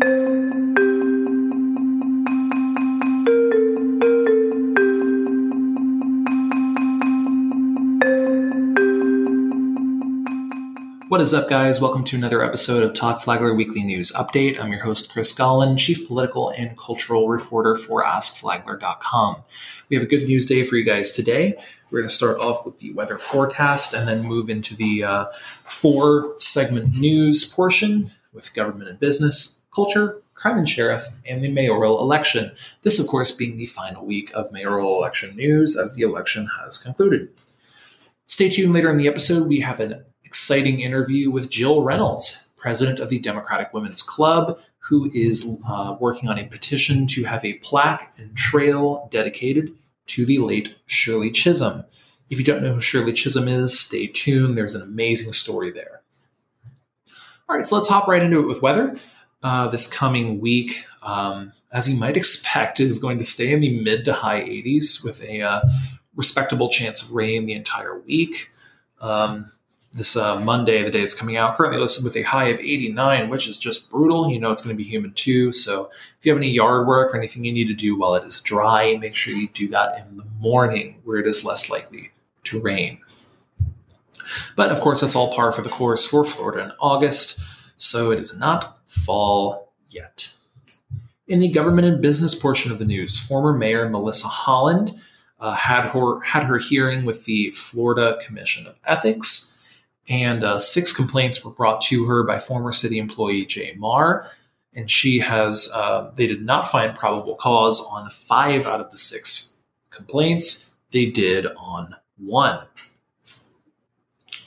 What is up, guys? Welcome to another episode of Talk Flagler Weekly News Update. I'm your host, Chris Gollin, Chief Political and Cultural Reporter for AskFlagler.com. We have a good news day for you guys today. We're going to start off with the weather forecast and then move into the uh, four segment news portion with government and business, culture, crime and sheriff, and the mayoral election. This, of course, being the final week of mayoral election news as the election has concluded. Stay tuned later in the episode. We have an exciting interview with Jill Reynolds, president of the Democratic Women's Club, who is uh, working on a petition to have a plaque and trail dedicated to the late Shirley Chisholm. If you don't know who Shirley Chisholm is, stay tuned. There's an amazing story there. All right, so let's hop right into it with weather. Uh, this coming week, um, as you might expect, is going to stay in the mid to high 80s with a uh, respectable chance of rain the entire week. Um, this uh, Monday, the day it's coming out, currently listed with a high of 89, which is just brutal. You know it's going to be humid too. So if you have any yard work or anything you need to do while it is dry, make sure you do that in the morning where it is less likely to rain. But of course, that's all par for the course for Florida in August. So it is not fall yet. In the government and business portion of the news, former Mayor Melissa Holland uh, had her had her hearing with the Florida Commission of Ethics and uh, six complaints were brought to her by former city employee Jay Marr. And she has, uh, they did not find probable cause on five out of the six complaints. They did on one.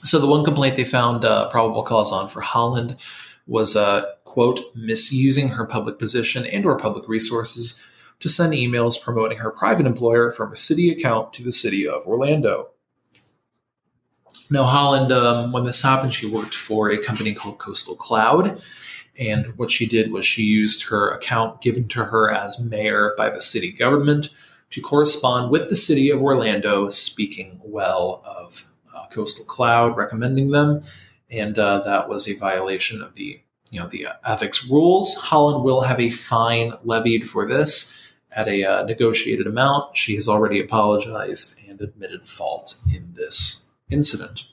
So the one complaint they found uh, probable cause on for Holland was, uh, quote, misusing her public position and or public resources to send emails promoting her private employer from a city account to the city of Orlando. Now, Holland, um, when this happened, she worked for a company called Coastal Cloud. And what she did was she used her account given to her as mayor by the city government to correspond with the city of Orlando, speaking well of uh, Coastal Cloud, recommending them. And uh, that was a violation of the you know the uh, ethics rules. Holland will have a fine levied for this at a uh, negotiated amount. She has already apologized and admitted fault in this incident.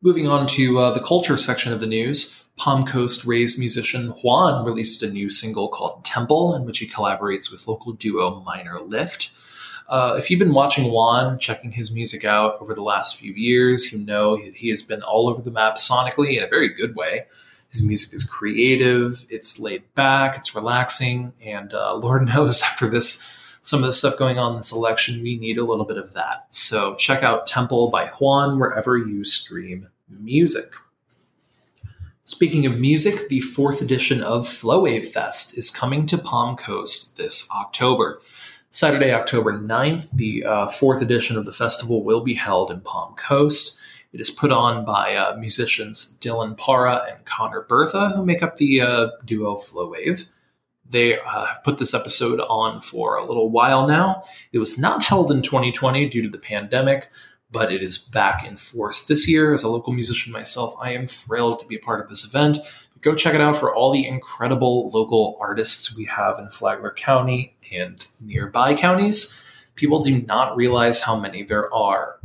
Moving on to uh, the culture section of the news, Palm Coast raised musician Juan released a new single called Temple, in which he collaborates with local duo Minor Lift. Uh, if you've been watching Juan, checking his music out over the last few years, you know he has been all over the map sonically in a very good way. His music is creative, it's laid back, it's relaxing, and uh, Lord knows after this some of the stuff going on in this election, we need a little bit of that. So check out Temple by Juan wherever you stream music. Speaking of music, the fourth edition of Flowwave Fest is coming to Palm Coast this October. Saturday, October 9th, the uh, fourth edition of the festival will be held in Palm Coast. It is put on by uh, musicians Dylan Para and Connor Bertha, who make up the uh, duo Flowwave. They uh, have put this episode on for a little while now. It was not held in 2020 due to the pandemic, but it is back in force this year. As a local musician myself, I am thrilled to be a part of this event. Go check it out for all the incredible local artists we have in Flagler County and nearby counties. People do not realize how many there are.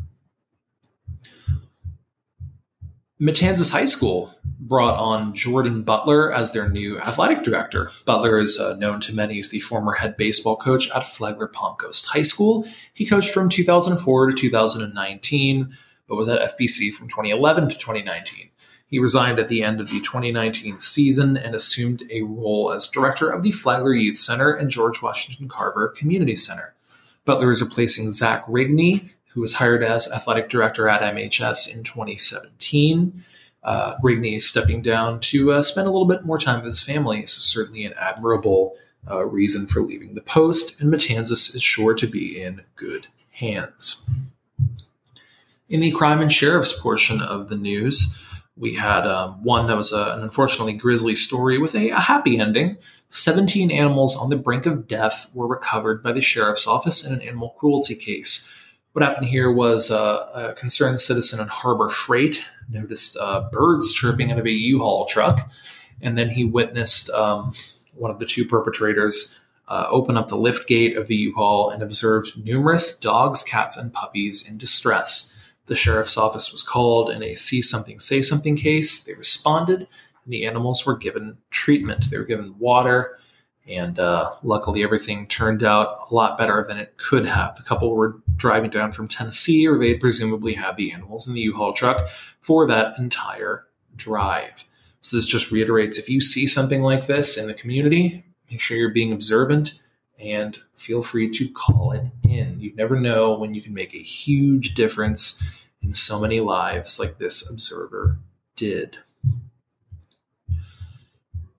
Matanzas High School brought on Jordan Butler as their new athletic director. Butler is uh, known to many as the former head baseball coach at Flagler Palm Coast High School. He coached from 2004 to 2019, but was at FPC from 2011 to 2019. He resigned at the end of the 2019 season and assumed a role as director of the Flagler Youth Center and George Washington Carver Community Center. Butler is replacing Zach Rigney, who was hired as athletic director at MHS in 2017 uh, Rigney is stepping down to uh, spend a little bit more time with his family. So certainly an admirable uh, reason for leaving the post, and Matanzas is sure to be in good hands. In the crime and sheriff's portion of the news, we had um, one that was a, an unfortunately grisly story with a, a, happy ending. 17 animals on the brink of death were recovered by the sheriff's office in an animal cruelty case. What happened here was uh, a concerned citizen in Harbor Freight noticed uh, birds chirping out of a U-Haul truck and then he witnessed um, one of the two perpetrators uh, open up the lift gate of the U-Haul and observed numerous dogs, cats, and puppies in distress. The sheriff's office was called in a see something, say something case. They responded, and the animals were given treatment. They were given water, and uh, luckily everything turned out a lot better than it could have. The couple were driving down from Tennessee, or they presumably had the animals in the U-Haul truck for that entire drive. So this just reiterates if you see something like this in the community, make sure you're being observant and feel free to call it in. You never know when you can make a huge difference in so many lives like this observer did.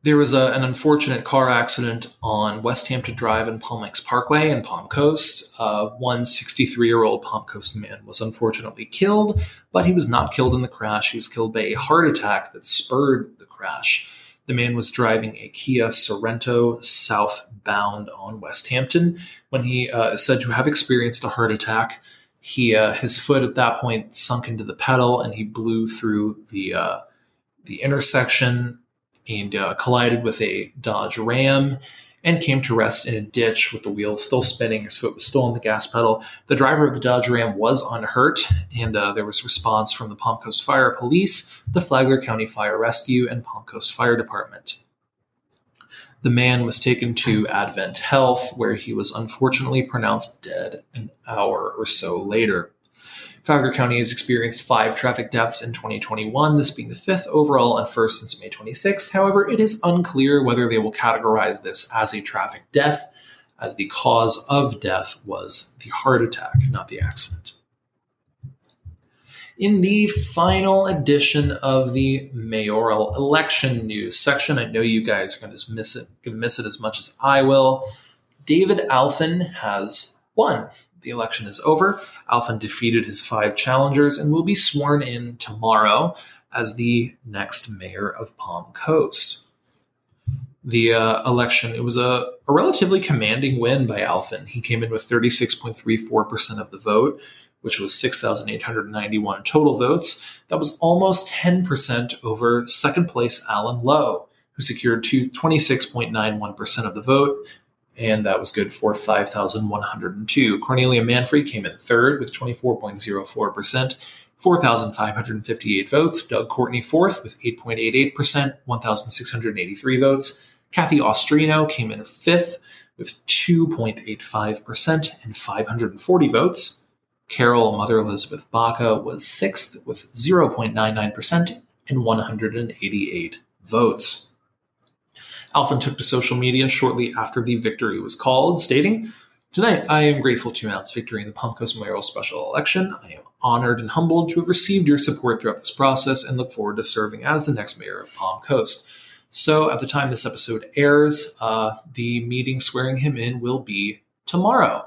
There was a, an unfortunate car accident on West Hampton Drive and Palm Lakes Parkway in Palm Coast. Uh, one 63 year old Palm Coast man was unfortunately killed, but he was not killed in the crash. He was killed by a heart attack that spurred the crash. The man was driving a Kia Sorento southbound on West Hampton when he uh, is said to have experienced a heart attack. He uh, his foot at that point sunk into the pedal and he blew through the uh, the intersection and uh, collided with a Dodge Ram and came to rest in a ditch with the wheel still spinning. His foot was still on the gas pedal. The driver of the Dodge Ram was unhurt, and uh, there was response from the Palm Coast Fire Police, the Flagler County Fire Rescue, and Palm Coast Fire Department. The man was taken to Advent Health, where he was unfortunately pronounced dead an hour or so later. Flagler County has experienced five traffic deaths in 2021, this being the fifth overall and first since May 26th. However, it is unclear whether they will categorize this as a traffic death, as the cause of death was the heart attack, not the accident. In the final edition of the mayoral election news section, I know you guys are going to miss it, going to miss it as much as I will. David Alfin has won. The election is over. Alfin defeated his five challengers and will be sworn in tomorrow as the next mayor of Palm Coast. The uh, election, it was a, a relatively commanding win by Alfin. He came in with 36.34% of the vote, which was 6,891 total votes. That was almost 10% over second place Alan Lowe, who secured 26.91% of the vote and that was good for 5,102. Cornelia Manfre came in third with 24.04%, 4,558 votes. Doug Courtney fourth with 8.88%, 1,683 votes. Kathy Ostrino came in fifth with 2.85% and 540 votes. Carol Mother Elizabeth Baca was sixth with 0.99% and 188 votes. Alfin took to social media shortly after the victory was called, stating, Tonight, I am grateful to announce victory in the Palm Coast mayoral special election. I am honored and humbled to have received your support throughout this process and look forward to serving as the next mayor of Palm Coast. So, at the time this episode airs, uh, the meeting swearing him in will be tomorrow.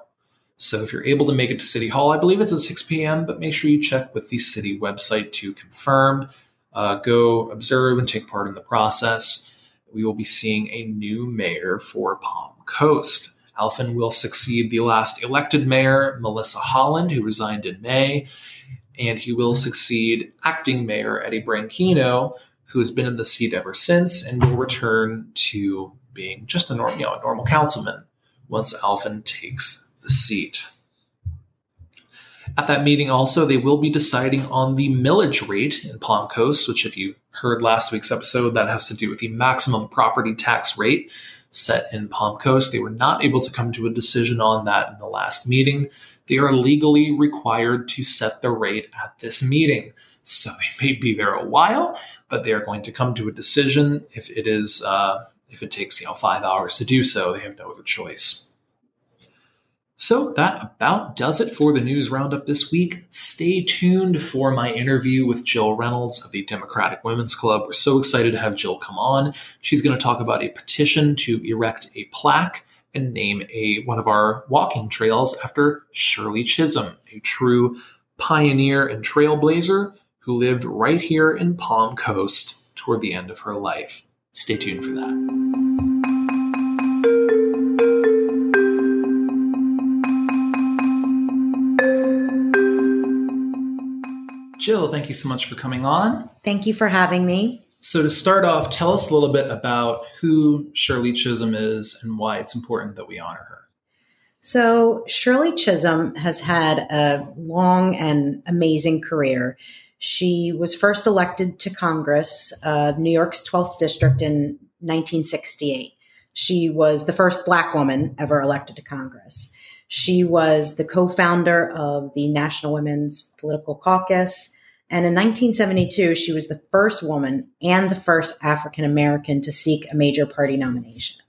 So, if you're able to make it to City Hall, I believe it's at 6 p.m., but make sure you check with the city website to confirm. Uh, go observe and take part in the process we will be seeing a new mayor for Palm Coast. Alfin will succeed the last elected mayor, Melissa Holland, who resigned in May, and he will succeed acting mayor Eddie Branquinho, who has been in the seat ever since and will return to being just a, norm, you know, a normal councilman once Alfin takes the seat. At that meeting, also, they will be deciding on the millage rate in Palm Coast, which, if you heard last week's episode, that has to do with the maximum property tax rate set in Palm Coast. They were not able to come to a decision on that in the last meeting. They are legally required to set the rate at this meeting. So they may be there a while, but they are going to come to a decision. If it is, uh, if it takes you know five hours to do so, they have no other choice. So that about does it for the news roundup this week. Stay tuned for my interview with Jill Reynolds of the Democratic Women's Club. We're so excited to have Jill come on. She's going to talk about a petition to erect a plaque and name a one of our walking trails after Shirley Chisholm, a true pioneer and trailblazer who lived right here in Palm Coast toward the end of her life. Stay tuned for that. Jill, thank you so much for coming on. Thank you for having me. So, to start off, tell us a little bit about who Shirley Chisholm is and why it's important that we honor her. So, Shirley Chisholm has had a long and amazing career. She was first elected to Congress of New York's 12th District in 1968. She was the first Black woman ever elected to Congress. She was the co founder of the National Women's Political Caucus and in 1972, she was the first woman and the first African American to seek a major party nomination.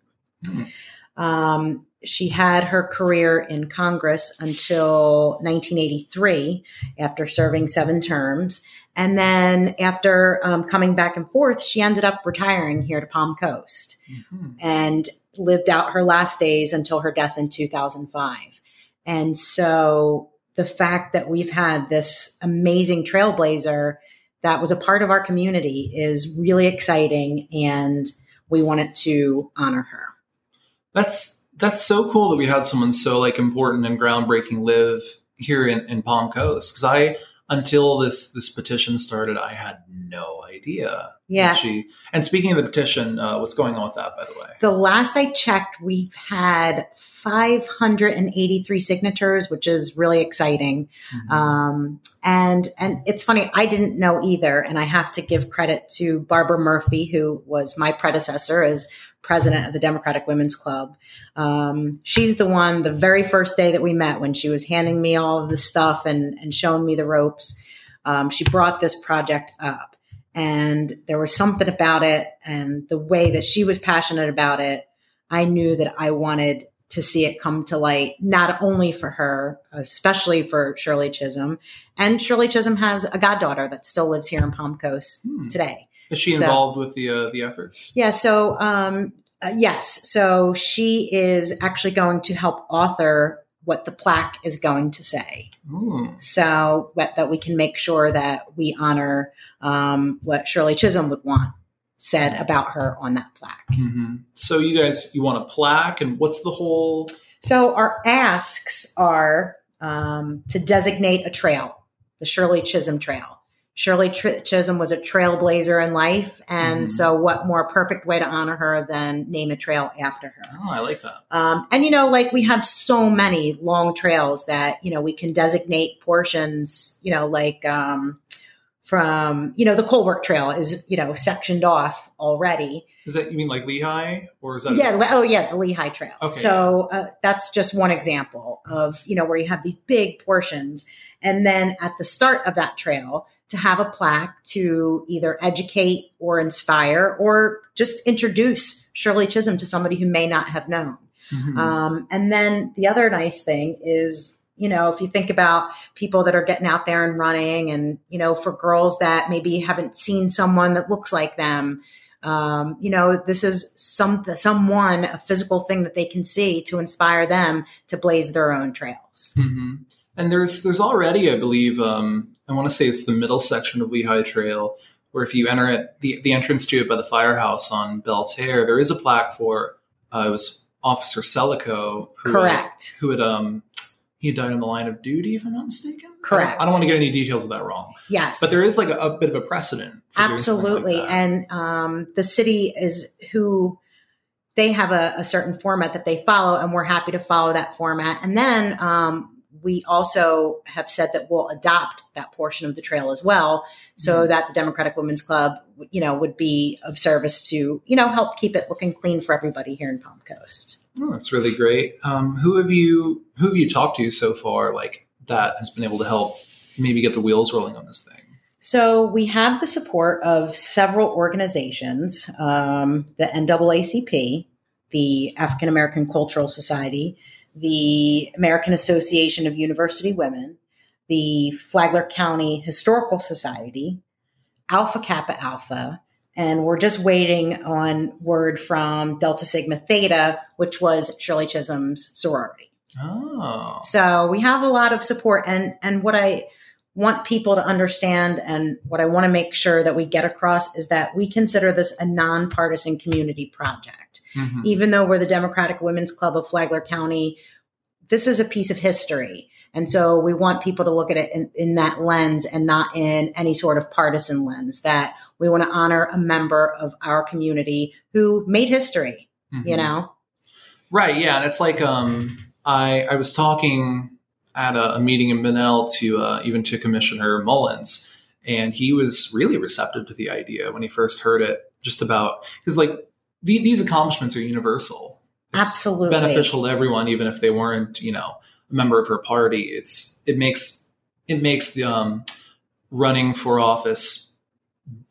Mm-hmm. Um, she had her career in Congress until 1983 after serving seven terms. And then after um, coming back and forth, she ended up retiring here to Palm Coast mm-hmm. and lived out her last days until her death in 2005. And so the fact that we've had this amazing trailblazer that was a part of our community is really exciting and we wanted to honor her. That's that's so cool that we had someone so like important and groundbreaking live here in, in Palm Coast. Cause I until this this petition started, I had no idea. Yeah. She and speaking of the petition, uh, what's going on with that, by the way? The last I checked, we've had 583 signatures, which is really exciting. Mm-hmm. Um, and and it's funny, I didn't know either, and I have to give credit to Barbara Murphy, who was my predecessor as president of the Democratic Women's Club. Um, she's the one, the very first day that we met, when she was handing me all of the stuff and, and showing me the ropes, um, she brought this project up. And there was something about it and the way that she was passionate about it. I knew that I wanted to see it come to light, not only for her, especially for Shirley Chisholm. And Shirley Chisholm has a goddaughter that still lives here in Palm Coast hmm. today. Is she so, involved with the uh, the efforts? Yeah. So um, uh, yes. So she is actually going to help author what the plaque is going to say. Ooh. So that, that we can make sure that we honor um, what Shirley Chisholm would want said about her on that plaque. Mm-hmm. So you guys, you want a plaque, and what's the whole? So our asks are um, to designate a trail, the Shirley Chisholm Trail. Shirley Tr- Chisholm was a trailblazer in life. And mm-hmm. so, what more perfect way to honor her than name a trail after her? Oh, I like that. Um, and, you know, like we have so many long trails that, you know, we can designate portions, you know, like um, from, you know, the Coalwork Trail is, you know, sectioned off already. Is that, you mean like Lehigh or is that? Yeah. A- oh, yeah. The Lehigh Trail. Okay. So, uh, that's just one example of, you know, where you have these big portions. And then at the start of that trail, to have a plaque to either educate or inspire or just introduce Shirley Chisholm to somebody who may not have known. Mm-hmm. Um, and then the other nice thing is, you know, if you think about people that are getting out there and running, and, you know, for girls that maybe haven't seen someone that looks like them, um, you know, this is some someone a physical thing that they can see to inspire them to blaze their own trails. Mm-hmm. And there's there's already, I believe, um, I want to say it's the middle section of Lehigh Trail, where if you enter it, the, the entrance to it by the firehouse on Belle Terre, there is a plaque for uh, it was Officer Celico, who correct, had, who had um he had died in the line of duty, if I'm not mistaken. Correct. I don't, I don't want to get any details of that wrong. Yes, but there is like a, a bit of a precedent. Absolutely, like and um, the city is who they have a, a, certain format that they follow, and we're happy to follow that format. And then um, we also have said that we'll adopt that portion of the trail as well so mm-hmm. that the democratic women's club you know would be of service to you know help keep it looking clean for everybody here in palm coast. Oh, that's really great. Um, who have you who have you talked to so far like that has been able to help maybe get the wheels rolling on this thing? So we have the support of several organizations um, the naacp the african american cultural society the American Association of University Women, the Flagler County Historical Society, Alpha Kappa Alpha, and we're just waiting on word from Delta Sigma Theta, which was Shirley Chisholm's sorority. Oh. So we have a lot of support and and what I want people to understand and what I want to make sure that we get across is that we consider this a nonpartisan community project. Mm-hmm. Even though we're the Democratic Women's Club of Flagler County, this is a piece of history. And so we want people to look at it in, in, that lens and not in any sort of partisan lens, that We want to honor a member of our community who made history, Mhm. you know? Right. Yeah. And it's like um, I I was talking at a, a meeting in Bunnell to uh, even to Commissioner Mullins, and he was really receptive to the idea when he first heard it. Just about because like the, these accomplishments are universal. It's Absolutely. beneficial to everyone, even if they weren't you know a member of her party. It's it makes it makes the um, running for office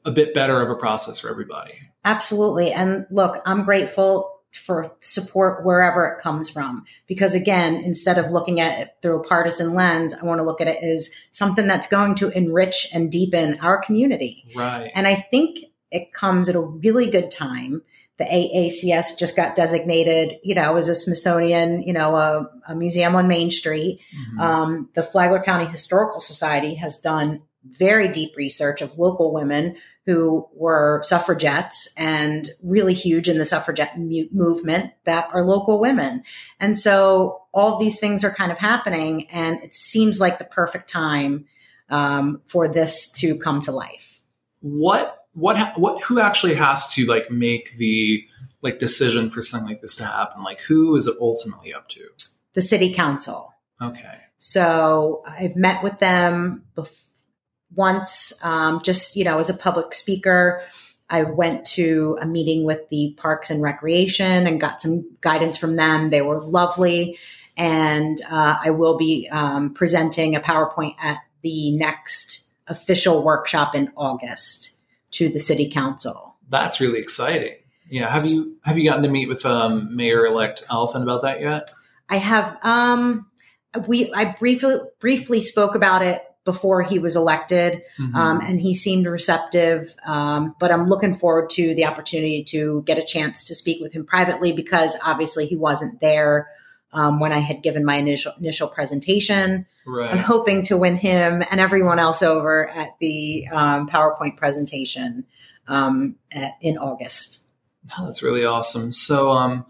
a bit better of a process for everybody. Absolutely. And look, I'm grateful for support wherever it comes from. Because again, instead of looking at it through a partisan lens, I want to look at it as something that's going to enrich and deepen our community. Right. And I think it comes at a really good time. The AACS just got designated, you know, as a Smithsonian, you know, a, a museum on Main Street. Mhm. Um, the Flagler County Historical Society has done very deep research of local women who were suffragettes and really huge in the suffragette mu- movement that are local women. And so all these things are kind of happening, and it seems like the perfect time um, for this to come to life. what what what who actually has to like make the like decision for something like this to happen like who is it ultimately up to The city council. okay So I've met with them bef- once, um, just you know, as a public speaker. I went to a meeting with the Parks and Recreation and got some guidance from them. They were lovely, and uh, I will be um, presenting a PowerPoint at the next official workshop in August to the City Council. that's really exciting yeah have you have you gotten to meet with um, mayor elect alfin about that yet I have um we I briefly briefly spoke about it before he was elected Mhm. um, and he seemed receptive um, but i'm looking forward to the opportunity to get a chance to speak with him privately because obviously he wasn't there um, when i had given my initial initial presentation. I'm hoping to win him and everyone else over at the um, powerpoint presentation um, at, in august. Oh, that's really awesome. So um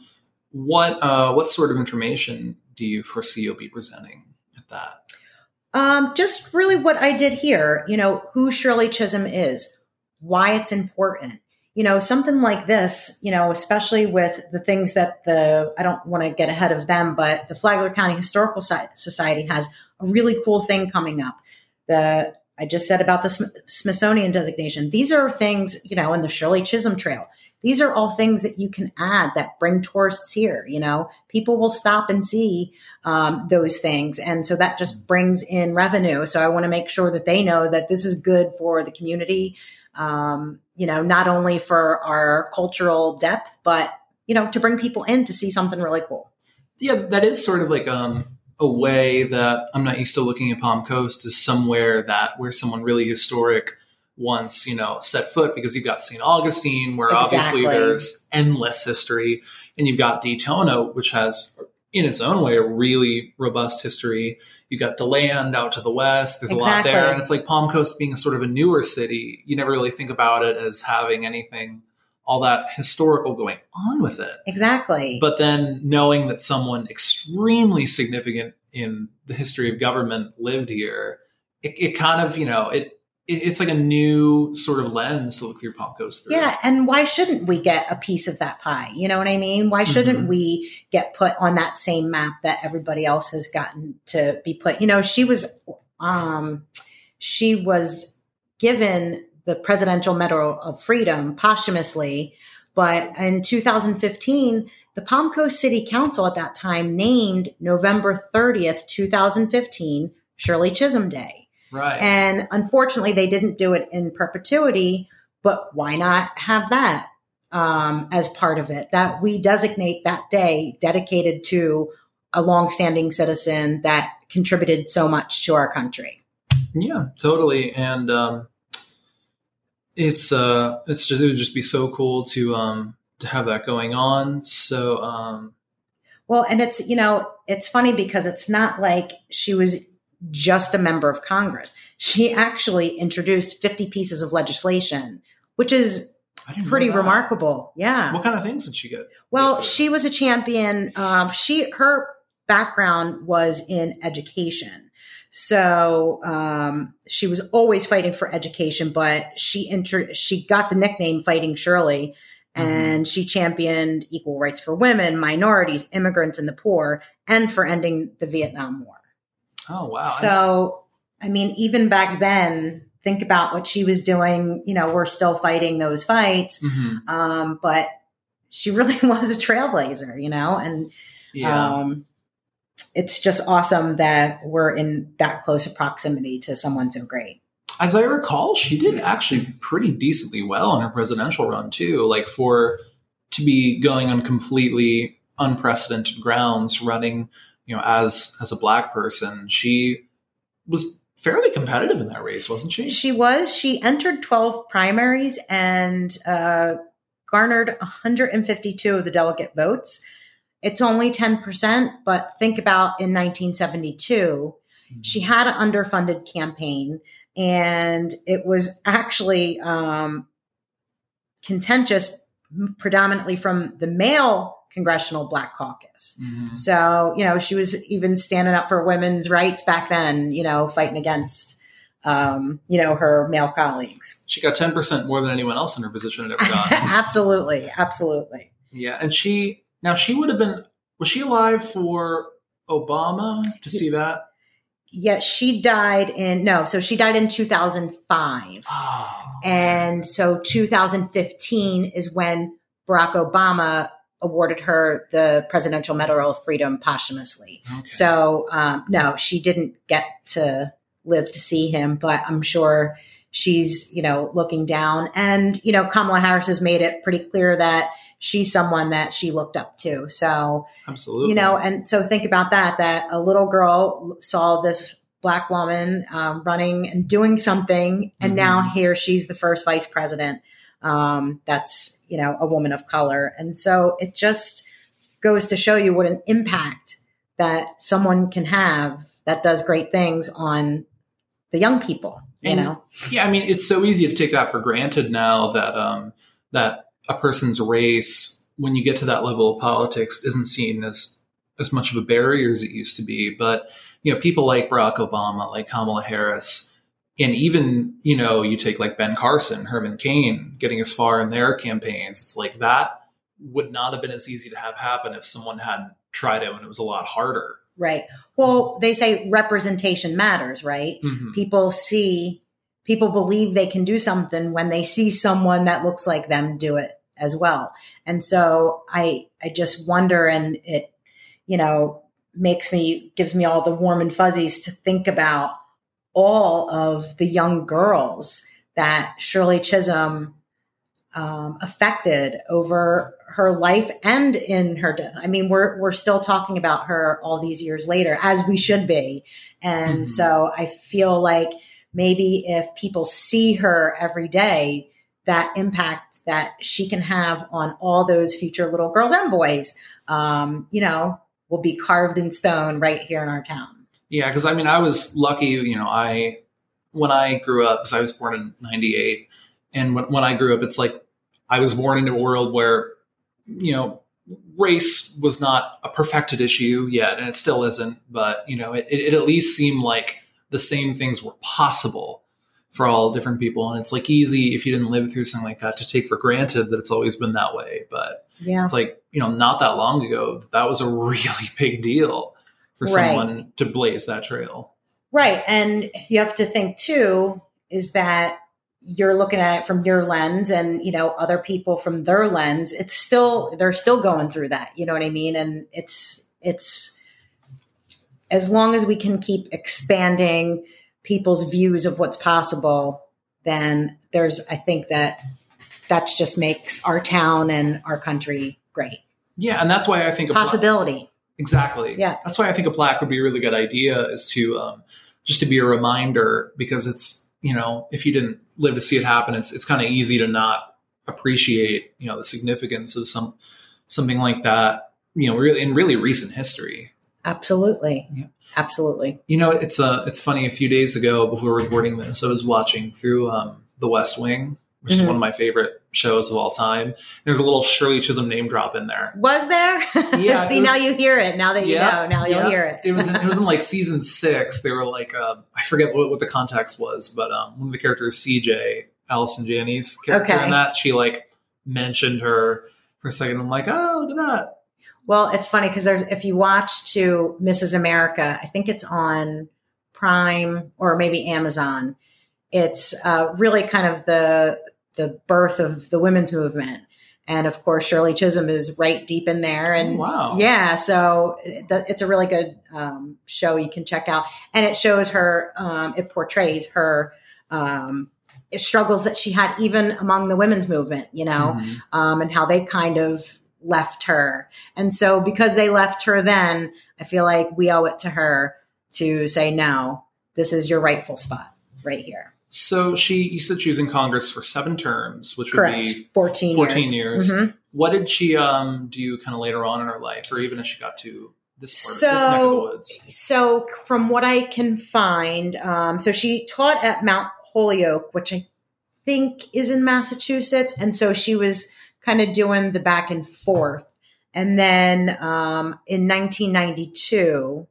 what uh what sort of information do you foresee you'll be presenting at that Um, just really what I did here, you know, who Shirley Chisholm is, why it's important. You know, something like this, you know, especially with the things that the, I don't want to get ahead of them, but the Flagler County Historical Society has a really cool thing coming up. The, I just said about the Smithsonian designation. These are things, you know, in the Shirley Chisholm Trail. These are all things that you can add that bring tourists here. You know, people will stop and see um, those things. And so that just brings in revenue. So I want to make sure that they know that this is good for the community, um, you know, not only for our cultural depth, but, you know, to bring people in to see something really cool. yeah that is sort of like um a way that i'm not used to looking at palm coast is somewhere that where someone really historic once you know set foot because you've got st augustine where obviously there's endless history and you've got daytona which has in its own way a really robust history. You've got deland out to the west. There's a lot there and it's like palm coast being a sort of a newer city. You never really think about it as having anything all that historical going on with it. Exactly. but then knowing that someone extremely significant in the history of government lived here, it, it kind of, you know, it it's like a new sort of lens to look through Palm Coast through. Yeah, and why shouldn't we get a piece of that pie? You know what I mean? Why shouldn't Mhm. we get put on that same map that everybody else has gotten to be put? You know, she was um she was given the Presidential Medal of Freedom posthumously, but in 2015, the Palm Coast City Council at that time named November 30th, 2015, Shirley Chisholm Day. Right. And unfortunately, they didn't do it in perpetuity, but why not have that um, as part of it? That we designate that day dedicated to a longstanding citizen that contributed so much to our country. yeah, totally. And um, it's uh, it's just it would just be so cool to um to have that going on. So um, Well, and it's, you know, it's funny because it's not like she was just a member of Congress. She actually introduced 50 pieces of legislation, which is I didn't know pretty remarkable. Yeah. What kind of things did she get? Well, she was a champion. Um, she her background was in education, So um, she was always fighting for education, but she inter- she got the nickname Fighting Shirley, and she championed equal rights for women, minorities, immigrants, and the poor, and for ending the Vietnam War. Oh wow! So I mean, even back then, think about what she was doing. You know, we're still fighting those fights, Mhm. um, but she really was a trailblazer. You know, and yeah. um, it's just awesome that we're in that close a proximity to someone so great. As I recall, she did actually pretty decently well on her presidential run too. Like for to be going on completely unprecedented grounds, running, you know, as as a black person, she was fairly competitive in that race, wasn't she? She was. She entered 12 primaries and uh, garnered 152 of the delegate votes. It's only 10%, but think about in 1972, she had an underfunded campaign and it was actually um, contentious predominantly from the male congressional black caucus. Mhm. So, you know, she was even standing up for women's rights back then, you know, fighting against, um, you know, her male colleagues. She got ten percent more than anyone else in her position had ever gotten. absolutely. Absolutely. yeah, and she now she would have been was she alive for Obama to see that? Yet she died in, no, so she died in 2005. Oh, And so 2015 is when Barack Obama awarded her the Presidential Medal of Freedom posthumously. okay. So, um, no, she didn't get to live to see him, but I'm sure she's, you know, looking down. And, you know, Kamala Harris has made it pretty clear that she's someone that she looked up to. So, absolutely, you know, and so think about that, that a little girl saw this black woman um, running and doing something. And Mhm. now here she's the first vice president. Um, that's, you know, a woman of color. And so it just goes to show you what an impact that someone can have that does great things on the young people, you And- know? Yeah, I mean, it's so easy to take that for granted now that um, that a person's race, when you get to that level of politics, isn't seen as as much of a barrier as it used to be. But you know, people like Barack Obama, like Kamala Harris, and even you know, you take like Ben Carson, Herman Cain, getting as far in their campaigns. It's like that would not have been as easy to have happen if someone hadn't tried it when it was a lot harder. Right. Well, they say representation matters, right? Mhm. people see people believe they can do something when they see someone that looks like them do it as well and so i i just wonder and it you know makes me gives me all the warm and fuzzies to think about all of the young girls that shirley chisholm um, affected over her life and in her death. I mean, we're we're still talking about her all these years later, as we should be. And Mhm. so I feel like maybe if people see her every day, that impact that she can have on all those future little girls and boys, um, you know, will be carved in stone right here in our town. Yeah, because I mean, I was lucky. You know, I when I grew up, because I was born in '98, and when, when I grew up, it's like I was born into a world where you know race was not a perfected issue yet, and it still isn't. But you know, it, it at least seemed like the same things were possible for all different people, and it's like easy if you didn't live through something like that to take for granted that it's always been that way. But Yeah. it's like you know, not that long ago, that was a really big deal for Right. someone to blaze that trail. Right. And you have to think too is that you're looking at it from your lens and, you know, other people from their lens. It's still, they're still going through that. You know what I mean? And it's, it's, as long as we can keep expanding people's views of what's possible, then there's, I think that that just makes our town and our country great. Yeah, and that's why I think Possibility. Exactly. Yeah. that's why I think a plaque would be a really good idea. Is to um, just to be a reminder because it's you know if you didn't live to see it happen, it's it's kind of easy to not appreciate you know the significance of some something like that. You know, really in really recent history. Absolutely. Yeah. Absolutely. You know, it's uh, it's funny. A few days ago, before recording this, I was watching through um, The West Wing, which is Mhm. one of my favorite shows of all time. There's a little Shirley Chisholm name drop in there. Was there? Yeah, See, it now you hear it. Now that you Yeah, know, now you'll hear it. It was in, it was in like season six. They were like um, I forget what, what the context was, but um, one of the characters, CJ, Allison Janney's character Okay. in that, she like mentioned her for a second. I'm like, oh, look at that. Well, it's funny because there's if you watch to Mrs. America, I think it's on Prime or maybe Amazon. It's uh, really kind of the the birth of the women's movement, and of course Shirley Chisholm is right deep in there. And Oh, wow. yeah, so it's a really good um, show you can check out, and it shows her. Um, it portrays her um, struggles that she had even among the women's movement. You know Mhm. um, and how they kind of left her. And so, because they left her then, I feel like we owe it to her to say, no, this is your rightful spot right here. So she, you said she was in Congress for seven terms, which Correct. would be 14, 14 years. years. Mhm. What did she um, do kind of later on in her life, or even as she got to this part of this neck of the So, woods? so from what I can find, um, so she taught at Mount Holyoke, which I think is in Massachusetts, and so she was kind of doing the back and forth. And then um, in 1992,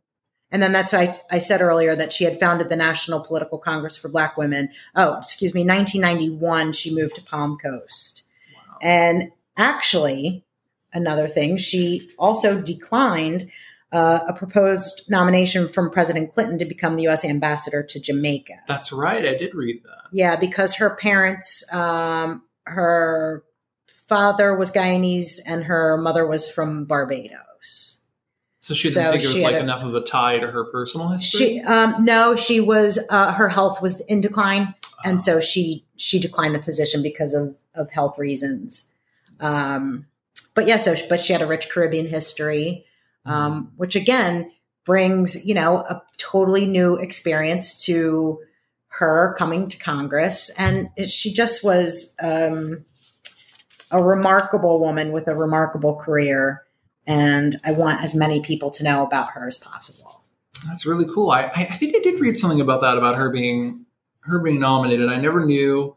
and then that's why I, I said earlier that she had founded the National Political Congress for Black Women. Oh, excuse me, 1991, she moved to Palm Coast. Wow. And actually, another thing, she also declined uh, a proposed nomination from President Clinton to become the U.S. ambassador to Jamaica. That's right. I did read that. Yeah, because her parents, um, her father was Guyanese and her mother was from Barbados. So she didn't So think it was like a- enough of a tie to her personal history. She, um, no, she was. Uh, her health was in decline, Oh. and so she she declined the position because of of health reasons. Um, but yeah, so but she had a rich Caribbean history, um, which again brings you know a totally new experience to her coming to Congress, and it, she just was um, a remarkable woman with a remarkable career, and I want as many people to know about her as possible. That's really cool. I, I think I did read something about that about her being her being nominated. I never knew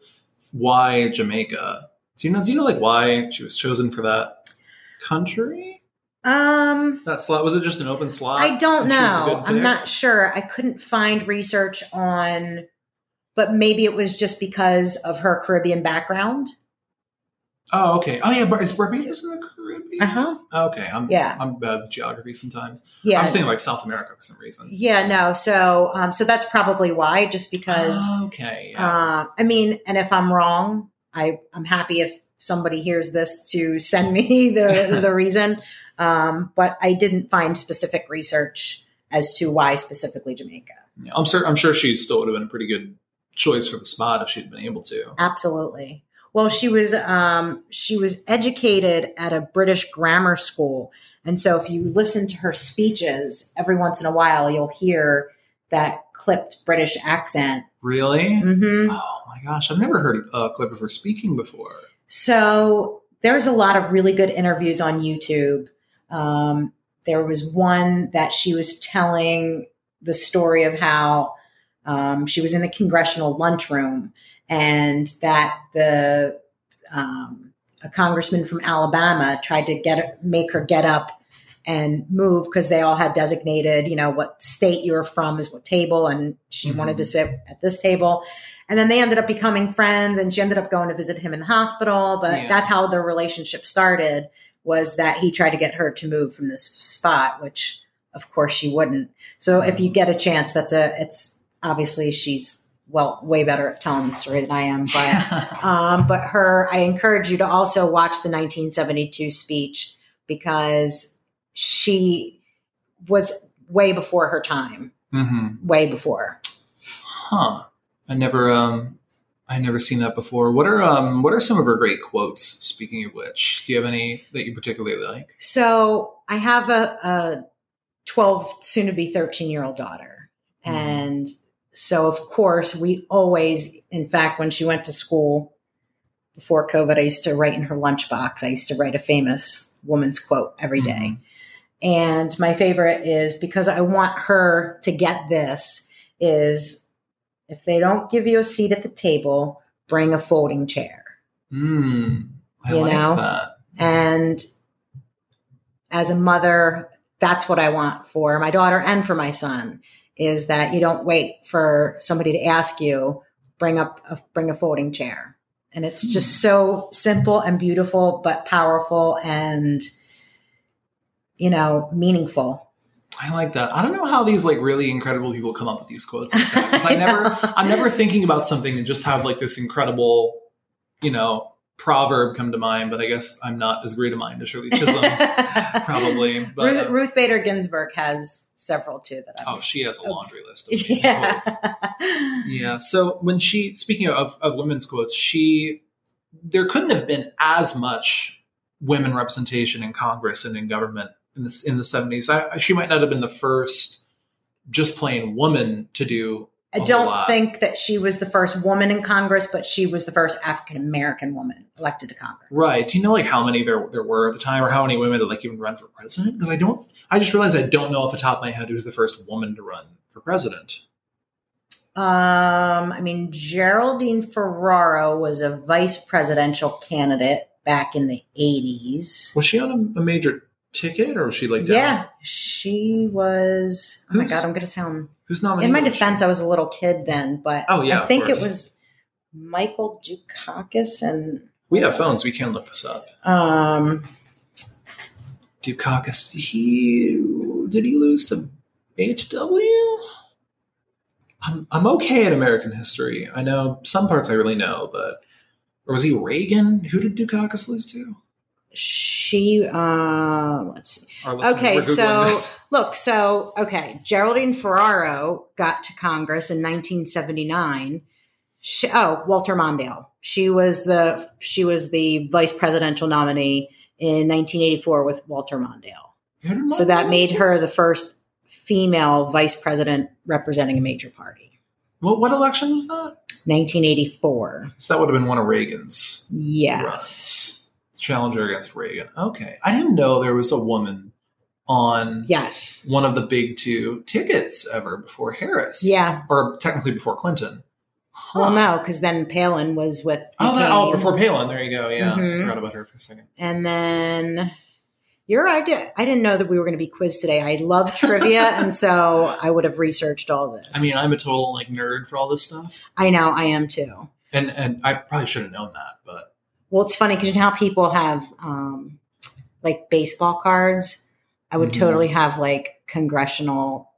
why Jamaica. Do you know? Do you know like why she was chosen for that country? Um, That slot was it just an open slot? I don't and she was a know. I'm not sure. I couldn't find research on, but maybe it was just because of her Caribbean background. Oh, okay. Oh, yeah. Bar- Is Barbados in the Caribbean? Uh huh. Okay. I'm Yeah. I'm bad with geography sometimes. Yeah. I was thinking like South America for some reason. yeah. No. So, um, so that's probably why. Just because. okay. Yeah. Uh, I mean, and if I'm wrong, I I'm happy if somebody hears this to send me the the reason. Um, but I didn't find specific research as to why specifically Jamaica. Yeah, I'm sure. I'm sure she still would have been a pretty good choice for the spot if she'd been able to. Absolutely. Well, she was um, she was educated at a British grammar school, and so if you listen to her speeches, every once in a while you'll hear that clipped British accent. Really? hmm Oh my gosh, I've never heard a clip of her speaking before. So there's a lot of really good interviews on YouTube. Um, there was one that she was telling the story of how um, she was in the congressional lunchroom and that the um, a congressman from Alabama tried to get make her get up and move because they all had designated, you know, what state you were from is what table, and she Mhm. wanted to sit at this table. And then they ended up becoming friends, and she ended up going to visit him in the hospital. But Yeah. that's how their relationship started. Was that he tried to get her to move from this spot, which of course she wouldn't. So if you get a chance, that's a it's obviously she's well way better at telling the story than I am, but um, but her, I encourage you to also watch the 1972 speech because she was way before her time, hmm way before. Huh. I never um I never seen that before. What are um what are some of her great quotes? Speaking of which, do you have any that you particularly like? So I have a, a 12, soon to be 13 year old daughter. Mhm. And so, of course, we always, in fact, when she went to school before COVID, I used to write in her lunchbox. I used to write a famous woman's quote every day. And my favorite is because I want her to get this is if they don't give you a seat at the table, bring a folding chair. Mm, You like know? that. And as a mother, that's what I want for my daughter and for my son is that you don't wait for somebody to ask you, bring up a, bring a folding chair. And it's just hmm. so simple and beautiful, but powerful and, you know, meaningful. I like that. I don't know how these like really incredible people come up with these quotes. Like I I never. I'm never thinking about something and just have like this incredible, you know, proverb come to mind. But I guess I'm not as great a mind as Shirley Chisholm, probably. But Ruth, uh, Ruth Bader Ginsburg has several too that I'm oh, she has a laundry list. Of Oops. amazing yeah. Yeah. So when she, speaking of, of women's quotes, she, there couldn't have been as much women representation in Congress and in government in the in the seventies. I, she might not have been the first, just plain woman to do. I don't think that she was the first woman in Congress, but she was the first African American woman elected to Congress. Right. Do you know like how many there there were at the time, or how many women that like even run for president? Because I don't. I just realized I don't know off the top of my head who's the first woman to run for president. Um, I mean, Geraldine Ferraro was a vice presidential candidate back in the 80s. Was she on a, a major ticket, or was she like down? Yeah, she was. Oh my God, I'm going to sound. Who's nominated? In my defense, I was a little kid then, but Oh, yeah, I think it was Michael Dukakis and we have phones. We can look this up. um, Dukakis. He did he lose to HW? I'm I'm okay at American history. I know some parts I really know, but or was he Reagan? Who did Dukakis lose to? She. Uh, let's see. Okay, so this. look, so okay, Geraldine Ferraro got to Congress in 1979. She, oh, Walter Mondale. She was the she was the vice presidential nominee in 1984 with Walter Mondale. So that made her the first female vice president representing a major party. What what election was that? 1984. So that would have been one of Reagan's Yes. runs. Challenger against Reagan. Okay, I didn't know there was a woman on Yes. one of the big two tickets ever before Harris. Yeah. or technically before Clinton. Well, no, because then Palin was with Oh, that, oh, before Palin. There you go. Yeah, Mhm. I forgot about her for a second. And then you're I, did, I didn't know that we were going to be quiz today. I love trivia, and so I would have researched all this. I mean, I'm a total like nerd for all this stuff, I know I am too. and and I probably should have known that, but Well, it's funny because you know how people have um, like baseball cards. I would Mhm. totally have like congressional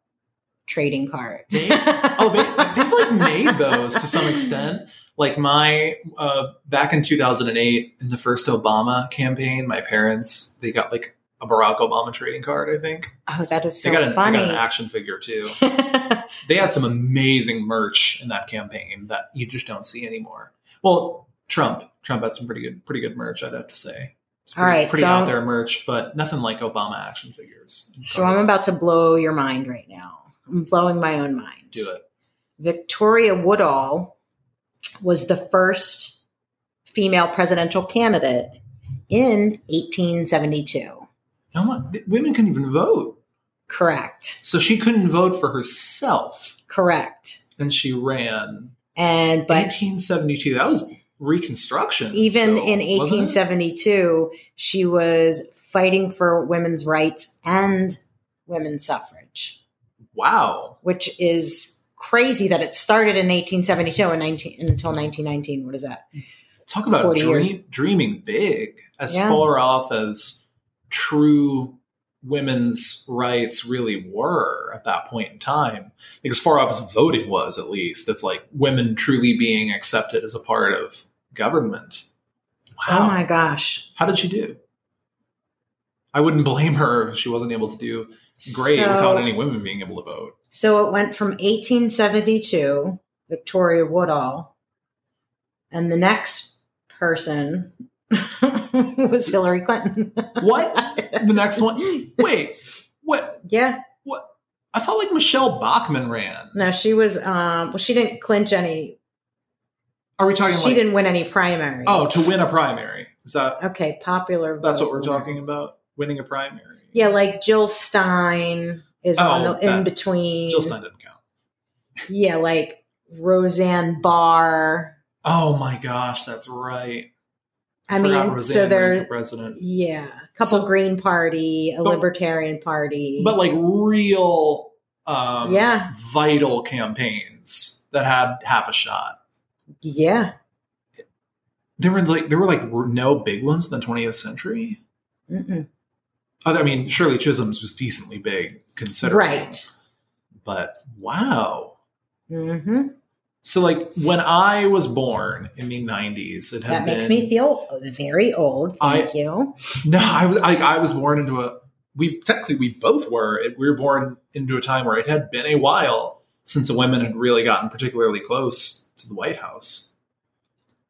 trading cards. They- oh, they, they've like made those to some extent. Like my uh, back in 2008 in the first Obama campaign, my parents they got like a Barack Obama trading card. I think oh, that is so they got an, funny. they got an action figure too. they had some amazing merch in that campaign that you just don't see anymore. Well, Trump, Trump had some pretty good, pretty good merch. I'd have to say. It's pretty, right, pretty so- out there merch, but nothing like Obama action figures. so I'm about to blow your mind right now. I'm blowing my own mind. do it. Victoria Woodhull was the first female presidential candidate in 1872. How women couldn't even vote, Correct. so she couldn't vote for herself, Correct. and she ran. And but 1872. That was Reconstruction. even still, in 1872, she was fighting for women's rights and women's suffrage, Wow. which is crazy that it started in 1872 and 19, until 1919. What is that? Talk about dream, dreaming big, as Yeah. far off as true women's rights really were at that point in time. Like as far off as voting was, at least, it's like women truly being accepted as a part of government. Oh wow. Oh my gosh. How did she do? I wouldn't blame her if she wasn't able to do great So- without any women being able to vote. So it went from 1872, Victoria Woodhull, and the next person was Hillary Clinton. What? The next one? Wait, what? yeah. What? I thought like Michele Bachmann ran. No, she was. Um, well, she didn't clinch any. Are we talking She like didn't win any primary. oh to win a primary? Is that okay. Popular. that's what we're winner. talking about? Winning a primary? Yeah, like Jill Stein is Oh, on the in between. Jill Stein didn't count. Yeah, like Roseanne Barr. Oh my gosh, that's right. I mean, Roseanne so there, president. yeah, a couple So- Green Party, a But- Libertarian Party. but like real um Yeah. vital campaigns that had half a shot yeah. there were like there were like no big ones in the 20th century Mm-mm. Other- i mean shirley chisholm's was decently big considering Right. but wow hmm so like when i was born in the 90s it had That makes been- me feel very old. Thank I- you. no i was I, I was born into a we technically we both were we were born into a time where it had been a while since the women had really gotten particularly close to the white house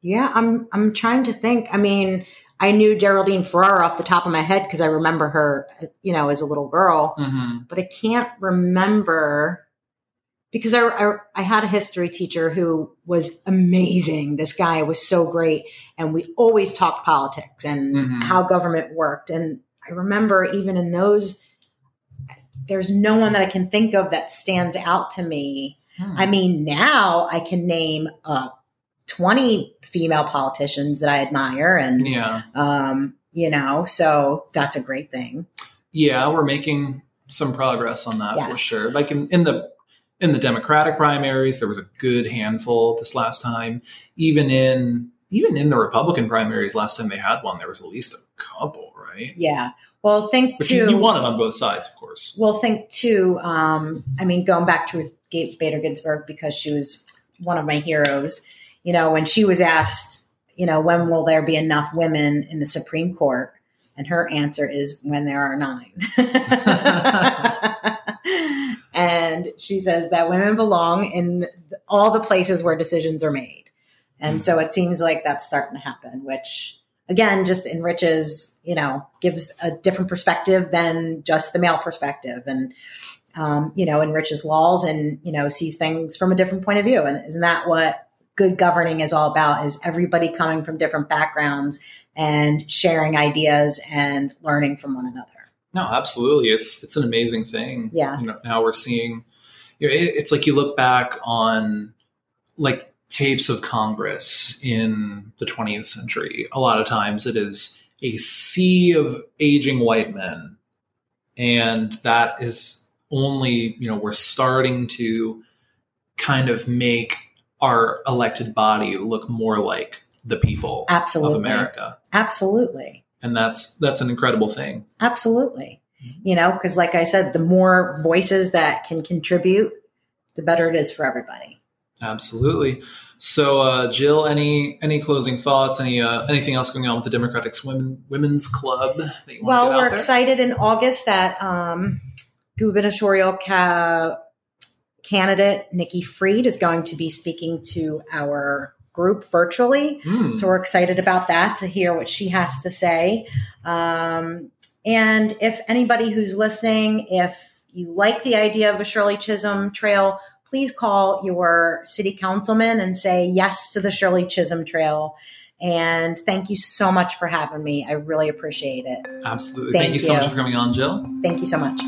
Yeah, I'm. I'm trying to think. I mean, I knew Geraldine Ferraro off the top of my head because I remember her, you know, as a little girl. mm-hmm. but I can't remember because I, I, I had a history teacher who was amazing. This guy was so great, and we always talked politics and Mhm. how government worked. And I remember even in those, there's no one that I can think of that stands out to me. Hmm. I mean, now I can name uh, 20 female politicians that I admire, and yeah um, you know, so that's a great thing. Yeah, we're making some progress on that for sure. Like in, in the in the Democratic primaries, there was a good handful this last time. Even in even in the Republican primaries, last time they had one, there was at least a couple, right? Yeah. Well, think But too. you, you won it on both sides, of course. Well, think too. Um, I mean, going back to Bader Ginsburg because she was one of my heroes. You know, when she was asked, you know, when will there be enough women in the Supreme Court, and her answer is when there are nine. and she says that women belong in all the places where decisions are made, and so it seems like that's starting to happen, which again just enriches you know gives a different perspective than just the male perspective and um, you know enriches laws and you know sees things from a different point of view and isn't that what good governing is all about is everybody coming from different backgrounds and sharing ideas and learning from one another No, absolutely. It's it's an amazing thing. Yeah. You know, now we're seeing. You know, it, it's like you look back on like tapes of Congress in the 20th century. A lot of times, it is a sea of aging white men, and that is only you know we're starting to kind of make our elected body look more like the people absolutely of America, absolutely and that's that's an incredible thing. absolutely you know because like i said the more voices that can contribute the better it is for everybody Absolutely. So, uh, Jill, any any closing thoughts? Any uh, anything else going on with the Democratic Women Women's Club that you want well to get we're out there? excited in august that um, gubernatorial ca- candidate nikki fried is going to be speaking to our group virtually Hmm. So we're excited about that to hear what she has to say. Um, and if anybody who's listening, if you like the idea of a Shirley Chisholm trail, please call your city councilman and say yes to the Shirley Chisholm trail. And thank you so much for having me. I really appreciate it. Absolutely. Thank Thank, you so much for coming on, Jill. Thank you so much.